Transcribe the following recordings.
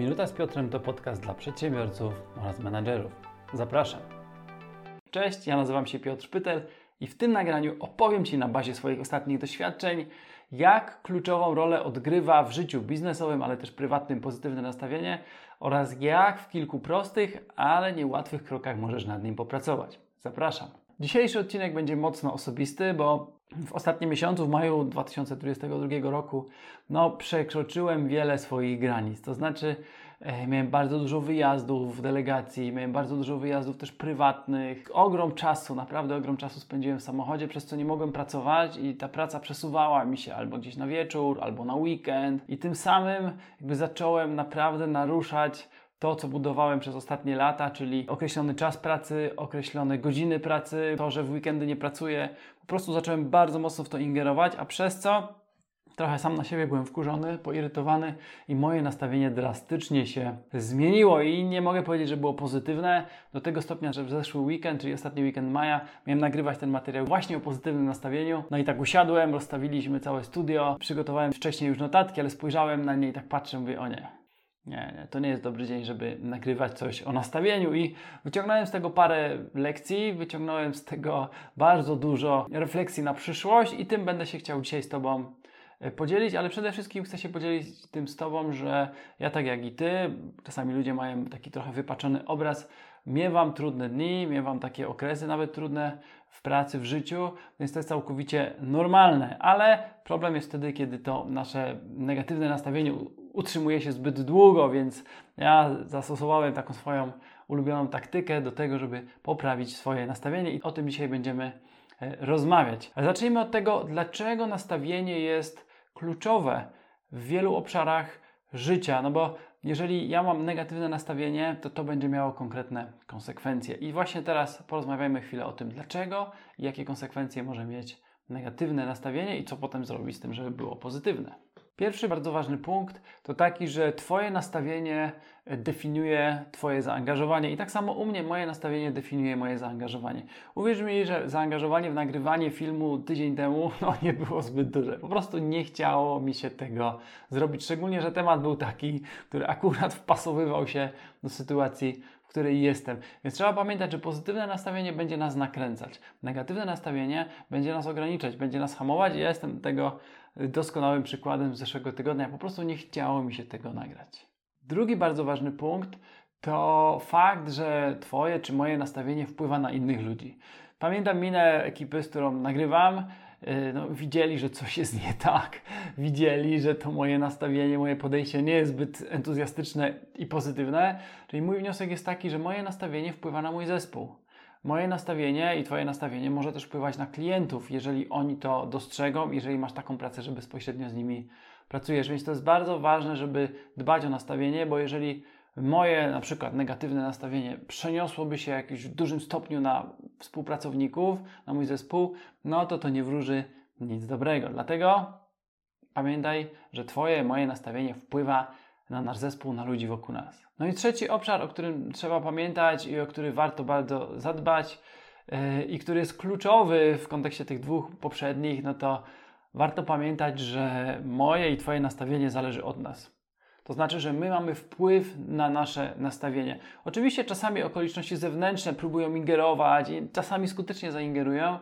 Minuta z Piotrem to podcast dla przedsiębiorców oraz menadżerów. Zapraszam. Cześć, ja nazywam się Piotr Pytel i w tym nagraniu opowiem Ci na bazie swoich ostatnich doświadczeń, jak kluczową rolę odgrywa w życiu biznesowym, ale też prywatnym pozytywne nastawienie oraz jak w kilku prostych, ale niełatwych krokach możesz nad nim popracować. Zapraszam. Dzisiejszy odcinek będzie mocno osobisty, bo w ostatnim miesiącu, w maju 2022 roku, no, przekroczyłem wiele swoich granic. To znaczy, e, miałem bardzo dużo wyjazdów w delegacji, miałem bardzo dużo wyjazdów też prywatnych. Ogrom czasu, naprawdę ogrom czasu spędziłem w samochodzie, przez co nie mogłem pracować i ta praca przesuwała mi się albo gdzieś na wieczór, albo na weekend. I tym samym jakby zacząłem naprawdę naruszać to, co budowałem przez ostatnie lata, czyli określony czas pracy, określone godziny pracy, to, że w weekendy nie pracuję. Po prostu zacząłem bardzo mocno w to ingerować, a przez co trochę sam na siebie byłem wkurzony, poirytowany i moje nastawienie drastycznie się zmieniło i nie mogę powiedzieć, że było pozytywne do tego stopnia, że w zeszły weekend, czyli ostatni weekend maja, miałem nagrywać ten materiał właśnie o pozytywnym nastawieniu. No i tak usiadłem, rozstawiliśmy całe studio, przygotowałem wcześniej już notatki, ale spojrzałem na nie i tak patrzę, mówię, o nie, nie, nie, to nie jest dobry dzień, żeby nagrywać coś o nastawieniu i wyciągnąłem z tego parę lekcji, wyciągnąłem z tego bardzo dużo refleksji na przyszłość i tym będę się chciał dzisiaj z Tobą e, podzielić, ale przede wszystkim chcę się podzielić tym z Tobą, że ja tak jak i Ty, czasami ludzie mają taki trochę wypaczony obraz, miewam trudne dni, miewam takie okresy nawet trudne w pracy, w życiu, więc to jest całkowicie normalne, ale problem jest wtedy, kiedy to nasze negatywne nastawienie utrzymuje się zbyt długo, więc ja zastosowałem taką swoją ulubioną taktykę do tego, żeby poprawić swoje nastawienie i o tym dzisiaj będziemy e, rozmawiać. Ale zacznijmy od tego, dlaczego nastawienie jest kluczowe w wielu obszarach życia, no bo jeżeli ja mam negatywne nastawienie, to to będzie miało konkretne konsekwencje. I właśnie teraz porozmawiajmy chwilę o tym, dlaczego i jakie konsekwencje może mieć negatywne nastawienie i co potem zrobić z tym, żeby było pozytywne. Pierwszy bardzo ważny punkt to taki, że Twoje nastawienie e, definiuje Twoje zaangażowanie i tak samo u mnie moje nastawienie definiuje moje zaangażowanie. Uwierz mi, że zaangażowanie w nagrywanie filmu tydzień temu no, nie było zbyt duże. Po prostu nie chciało mi się tego zrobić, szczególnie, że temat był taki, który akurat wpasowywał się do sytuacji, w której jestem. Więc trzeba pamiętać, że pozytywne nastawienie będzie nas nakręcać. Negatywne nastawienie będzie nas ograniczać, będzie nas hamować ja jestem tego doskonałym przykładem z zeszłego tygodnia. Po prostu nie chciało mi się tego nagrać. Drugi bardzo ważny punkt to fakt, że Twoje czy moje nastawienie wpływa na innych ludzi. Pamiętam minę ekipy, z którą nagrywam. Y, no, widzieli, że coś jest nie tak. Widzieli, że to moje nastawienie, moje podejście nie jest zbyt entuzjastyczne i pozytywne. Czyli mój wniosek jest taki, że moje nastawienie wpływa na mój zespół. Moje nastawienie i Twoje nastawienie może też wpływać na klientów, jeżeli oni to dostrzegą, jeżeli masz taką pracę, że bezpośrednio z nimi pracujesz. Więc to jest bardzo ważne, żeby dbać o nastawienie, bo jeżeli moje na przykład negatywne nastawienie przeniosłoby się w dużym stopniu na współpracowników, na mój zespół, no to to nie wróży nic dobrego. Dlatego pamiętaj, że Twoje, moje nastawienie wpływa na nasz zespół, na ludzi wokół nas. No i trzeci obszar, o którym trzeba pamiętać i o który warto bardzo zadbać yy, i który jest kluczowy w kontekście tych dwóch poprzednich, no to warto pamiętać, że moje i Twoje nastawienie zależy od nas. To znaczy, że my mamy wpływ na nasze nastawienie. Oczywiście czasami okoliczności zewnętrzne próbują ingerować i czasami skutecznie zaingerują,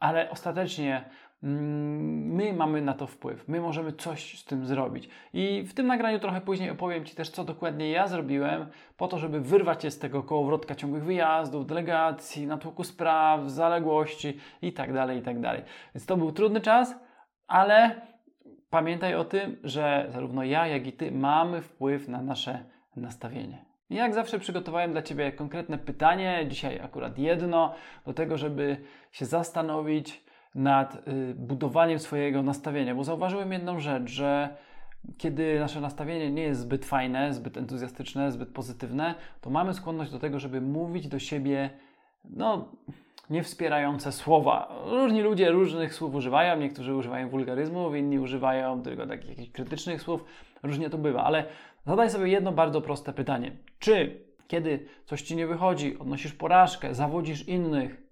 ale ostatecznie my mamy na to wpływ, my możemy coś z tym zrobić. I w tym nagraniu trochę później opowiem Ci też, co dokładnie ja zrobiłem, po to, żeby wyrwać się z tego kołowrotka ciągłych wyjazdów, delegacji, natłoku spraw, zaległości itd., tak itd. Tak Więc to był trudny czas, ale pamiętaj o tym, że zarówno ja, jak i Ty mamy wpływ na nasze nastawienie. Jak zawsze przygotowałem dla Ciebie konkretne pytanie, dzisiaj akurat jedno, do tego, żeby się zastanowić, nad y, budowaniem swojego nastawienia, bo zauważyłem jedną rzecz, że kiedy nasze nastawienie nie jest zbyt fajne, zbyt entuzjastyczne, zbyt pozytywne, to mamy skłonność do tego, żeby mówić do siebie, no, niewspierające słowa. Różni ludzie różnych słów używają, niektórzy używają wulgaryzmów, inni używają tylko takich krytycznych słów, różnie to bywa, ale zadaj sobie jedno bardzo proste pytanie. Czy kiedy coś ci nie wychodzi, odnosisz porażkę, zawodzisz innych,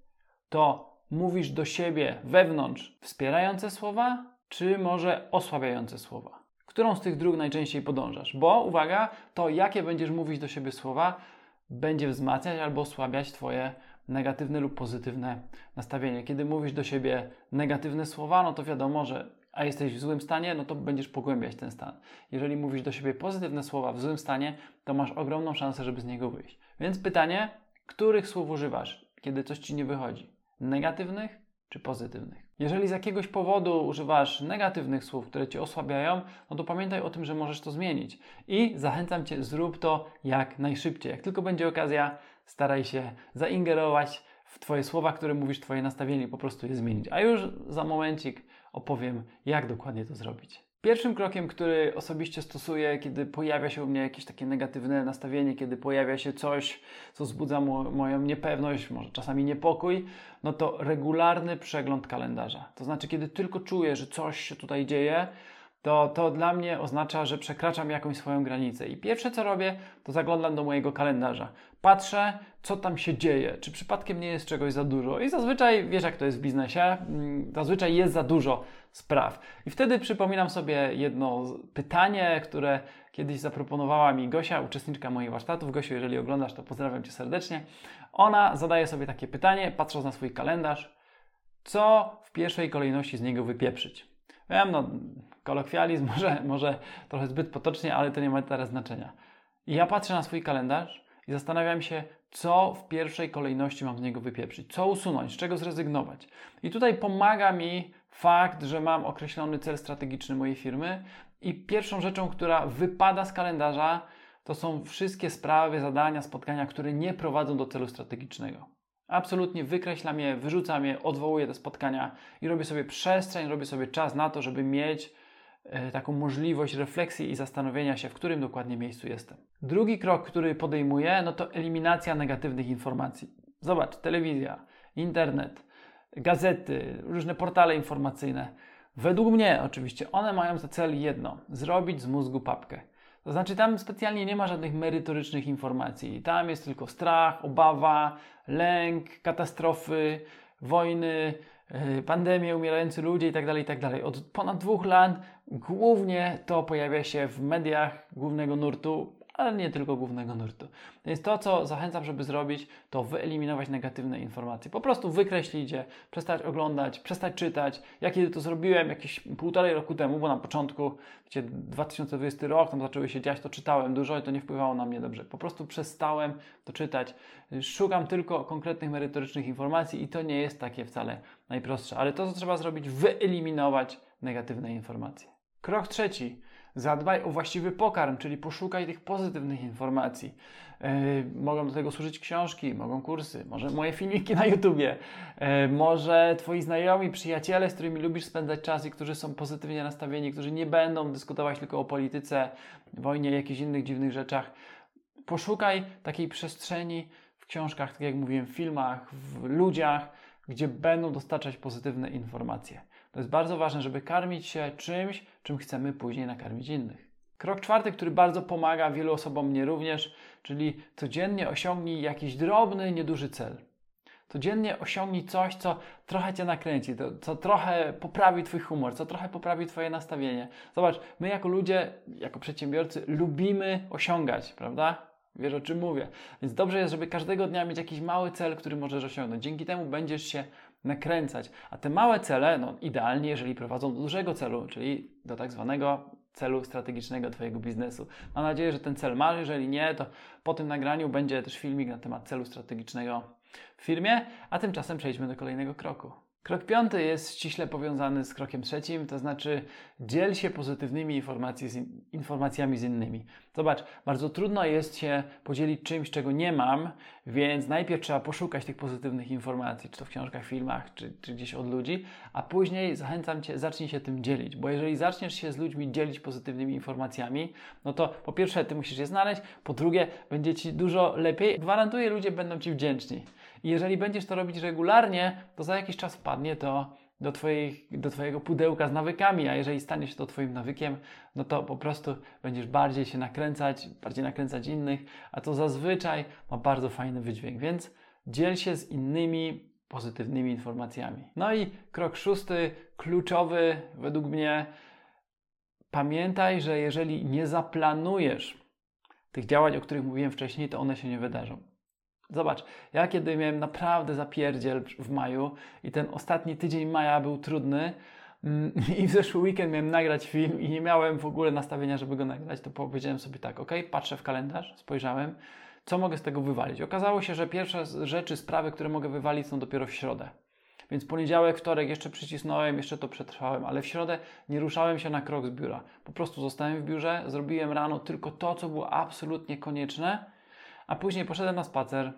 to mówisz do siebie wewnątrz wspierające słowa, czy może osłabiające słowa? którą z tych dróg najczęściej podążasz. Bo uwaga, to jakie będziesz mówić do siebie słowa, będzie wzmacniać albo osłabiać Twoje negatywne lub pozytywne nastawienie. Kiedy mówisz do siebie negatywne słowa, no to wiadomo, że a jesteś w złym stanie, no to będziesz pogłębiać ten stan. Jeżeli mówisz do siebie pozytywne słowa w złym stanie, to masz ogromną szansę, żeby z niego wyjść. Więc pytanie, których słów używasz, kiedy coś ci nie wychodzi? Negatywnych czy pozytywnych? Jeżeli z jakiegoś powodu używasz negatywnych słów, które cię osłabiają, no to pamiętaj o tym, że możesz to zmienić. I zachęcam cię, zrób to jak najszybciej. Jak tylko będzie okazja, staraj się zaingerować w Twoje słowa, które mówisz, Twoje nastawienie, po prostu je zmienić. A już za momencik opowiem, jak dokładnie to zrobić. Pierwszym krokiem, który osobiście stosuję, kiedy pojawia się u mnie jakieś takie negatywne nastawienie, kiedy pojawia się coś, co wzbudza mo moją niepewność, może czasami niepokój, no to regularny przegląd kalendarza. To znaczy, kiedy tylko czuję, że coś się tutaj dzieje, to, to dla mnie oznacza, że przekraczam jakąś swoją granicę. I pierwsze co robię, to zaglądam do mojego kalendarza. Patrzę, co tam się dzieje, czy przypadkiem nie jest czegoś za dużo. I zazwyczaj, wiesz jak to jest w biznesie, mm, zazwyczaj jest za dużo spraw. I wtedy przypominam sobie jedno pytanie, które kiedyś zaproponowała mi Gosia, uczestniczka moich warsztatów. Gosiu, jeżeli oglądasz, to pozdrawiam Cię serdecznie. Ona zadaje sobie takie pytanie, patrząc na swój kalendarz, co w pierwszej kolejności z niego wypieprzyć. Wiem, no, kolokwializm może, może trochę zbyt potocznie, ale to nie ma teraz znaczenia. I ja patrzę na swój kalendarz i zastanawiam się, co w pierwszej kolejności mam z niego wypieprzyć, co usunąć, z czego zrezygnować. I tutaj pomaga mi fakt, że mam określony cel strategiczny mojej firmy i pierwszą rzeczą, która wypada z kalendarza, to są wszystkie sprawy, zadania, spotkania, które nie prowadzą do celu strategicznego. Absolutnie wykreślam je, wyrzucam je, odwołuję te spotkania i robię sobie przestrzeń, robię sobie czas na to, żeby mieć taką możliwość refleksji i zastanowienia się, w którym dokładnie miejscu jestem. Drugi krok, który podejmuję, no to eliminacja negatywnych informacji. Zobacz, telewizja, internet, gazety, różne portale informacyjne. Według mnie oczywiście one mają za cel jedno: zrobić z mózgu papkę. To znaczy, tam specjalnie nie ma żadnych merytorycznych informacji. Tam jest tylko strach, obawa, lęk, katastrofy, wojny, pandemie, umierający ludzie itd., tak itd. Tak Od ponad dwóch lat głównie to pojawia się w mediach głównego nurtu ale nie tylko głównego nurtu. Więc to, co zachęcam, żeby zrobić, to wyeliminować negatywne informacje. Po prostu wykreślić je, przestać oglądać, przestać czytać. Ja kiedy to zrobiłem jakieś półtorej roku temu, bo na początku, wiecie, 2020 rok, tam zaczęły się dziać, to czytałem dużo i to nie wpływało na mnie dobrze. Po prostu przestałem to czytać. Szukam tylko konkretnych, merytorycznych informacji i to nie jest takie wcale najprostsze. Ale to, co trzeba zrobić, wyeliminować negatywne informacje. Krok trzeci Zadbaj o właściwy pokarm, czyli poszukaj tych pozytywnych informacji. Yy, mogą do tego służyć książki, mogą kursy, może moje filmiki na YouTubie, yy, może Twoi znajomi, przyjaciele, z którymi lubisz spędzać czas i którzy są pozytywnie nastawieni, którzy nie będą dyskutować tylko o polityce, wojnie, jakichś innych dziwnych rzeczach. Poszukaj takiej przestrzeni w książkach, tak jak mówiłem, w filmach, w ludziach, gdzie będą dostarczać pozytywne informacje. To jest bardzo ważne, żeby karmić się czymś, czym chcemy później nakarmić innych. Krok czwarty, który bardzo pomaga wielu osobom, mnie również, czyli codziennie osiągnij jakiś drobny, nieduży cel. Codziennie osiągnij coś, co trochę cię nakręci, co trochę poprawi twój humor, co trochę poprawi twoje nastawienie. Zobacz, my jako ludzie, jako przedsiębiorcy lubimy osiągać, prawda? Wiesz o czym mówię. Więc dobrze jest, żeby każdego dnia mieć jakiś mały cel, który możesz osiągnąć. Dzięki temu będziesz się nakręcać. A te małe cele, no idealnie, jeżeli prowadzą do dużego celu, czyli do tak zwanego celu strategicznego Twojego biznesu. Mam nadzieję, że ten cel masz. Jeżeli nie, to po tym nagraniu będzie też filmik na temat celu strategicznego w firmie, a tymczasem przejdźmy do kolejnego kroku. Krok piąty jest ściśle powiązany z krokiem trzecim, to znaczy dziel się pozytywnymi z in, informacjami z innymi. Zobacz, bardzo trudno jest się podzielić czymś, czego nie mam, więc najpierw trzeba poszukać tych pozytywnych informacji, czy to w książkach, filmach, czy, czy gdzieś od ludzi, a później zachęcam Cię, zacznij się tym dzielić, bo jeżeli zaczniesz się z ludźmi dzielić pozytywnymi informacjami, no to po pierwsze Ty musisz je znaleźć, po drugie będzie Ci dużo lepiej, gwarantuję, ludzie będą Ci wdzięczni. I jeżeli będziesz to robić regularnie, to za jakiś czas wpadnie to do, twojej, do Twojego pudełka z nawykami, a jeżeli stanie się to Twoim nawykiem, no to po prostu będziesz bardziej się nakręcać, bardziej nakręcać innych, a to zazwyczaj ma bardzo fajny wydźwięk, więc dziel się z innymi pozytywnymi informacjami. No i krok szósty, kluczowy według mnie, pamiętaj, że jeżeli nie zaplanujesz tych działań, o których mówiłem wcześniej, to one się nie wydarzą. Zobacz, ja kiedy miałem naprawdę zapierdziel w maju i ten ostatni tydzień maja był trudny mm, i w zeszły weekend miałem nagrać film i nie miałem w ogóle nastawienia, żeby go nagrać, to powiedziałem sobie tak, ok, patrzę w kalendarz, spojrzałem, co mogę z tego wywalić. Okazało się, że pierwsze rzeczy, sprawy, które mogę wywalić są dopiero w środę. Więc poniedziałek, wtorek jeszcze przycisnąłem, jeszcze to przetrwałem, ale w środę nie ruszałem się na krok z biura. Po prostu zostałem w biurze, zrobiłem rano tylko to, co było absolutnie konieczne, a później poszedłem na spacer,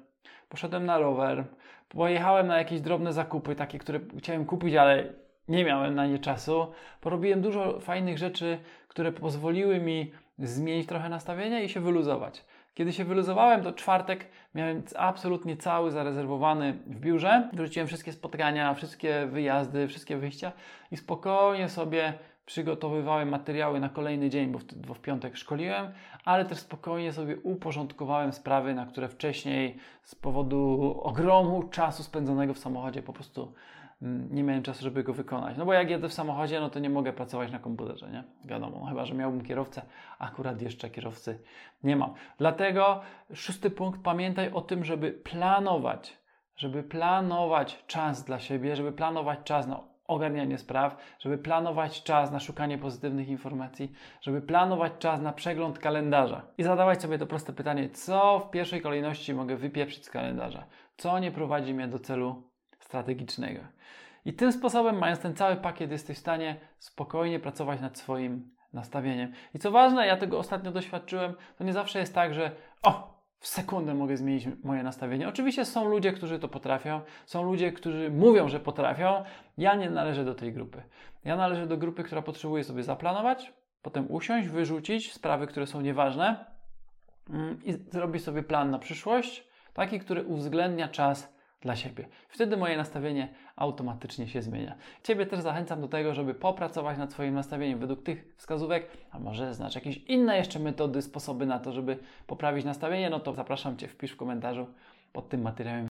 poszedłem na rower, pojechałem na jakieś drobne zakupy, takie, które chciałem kupić, ale nie miałem na nie czasu. Porobiłem dużo fajnych rzeczy, które pozwoliły mi zmienić trochę nastawienia i się wyluzować. Kiedy się wyluzowałem, to czwartek miałem absolutnie cały zarezerwowany w biurze. Wrzuciłem wszystkie spotkania, wszystkie wyjazdy, wszystkie wyjścia i spokojnie sobie przygotowywałem materiały na kolejny dzień, bo w, bo w piątek szkoliłem, ale też spokojnie sobie uporządkowałem sprawy, na które wcześniej z powodu ogromu czasu spędzonego w samochodzie po prostu mm, nie miałem czasu, żeby go wykonać. No bo jak jedę w samochodzie, no to nie mogę pracować na komputerze, nie? Wiadomo, no chyba, że miałbym kierowcę, akurat jeszcze kierowcy nie mam. Dlatego szósty punkt, pamiętaj o tym, żeby planować, żeby planować czas dla siebie, żeby planować czas na ogarnianie spraw, żeby planować czas na szukanie pozytywnych informacji, żeby planować czas na przegląd kalendarza i zadawać sobie to proste pytanie, co w pierwszej kolejności mogę wypieprzyć z kalendarza, co nie prowadzi mnie do celu strategicznego. I tym sposobem, mając ten cały pakiet, jesteś w stanie spokojnie pracować nad swoim nastawieniem. I co ważne, ja tego ostatnio doświadczyłem, to nie zawsze jest tak, że o, w sekundę mogę zmienić moje nastawienie. Oczywiście są ludzie, którzy to potrafią, są ludzie, którzy mówią, że potrafią. Ja nie należę do tej grupy. Ja należę do grupy, która potrzebuje sobie zaplanować, potem usiąść, wyrzucić sprawy, które są nieważne mm, i zrobić sobie plan na przyszłość, taki, który uwzględnia czas dla siebie. Wtedy moje nastawienie automatycznie się zmienia. Ciebie też zachęcam do tego, żeby popracować nad Twoim nastawieniem według tych wskazówek, a może znasz jakieś inne jeszcze metody, sposoby na to, żeby poprawić nastawienie, no to zapraszam Cię, wpisz w komentarzu pod tym materiałem.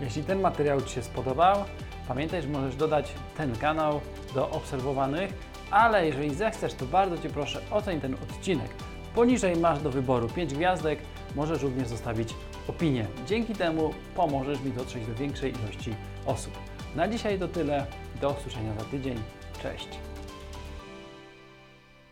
Jeśli ten materiał Ci się spodobał, pamiętaj, że możesz dodać ten kanał do obserwowanych, ale jeżeli zechcesz, to bardzo Cię proszę, oceń ten odcinek. Poniżej masz do wyboru 5 gwiazdek, możesz również zostawić opinię. Dzięki temu pomożesz mi dotrzeć do większej ilości osób. Na dzisiaj to tyle. Do usłyszenia za tydzień. Cześć.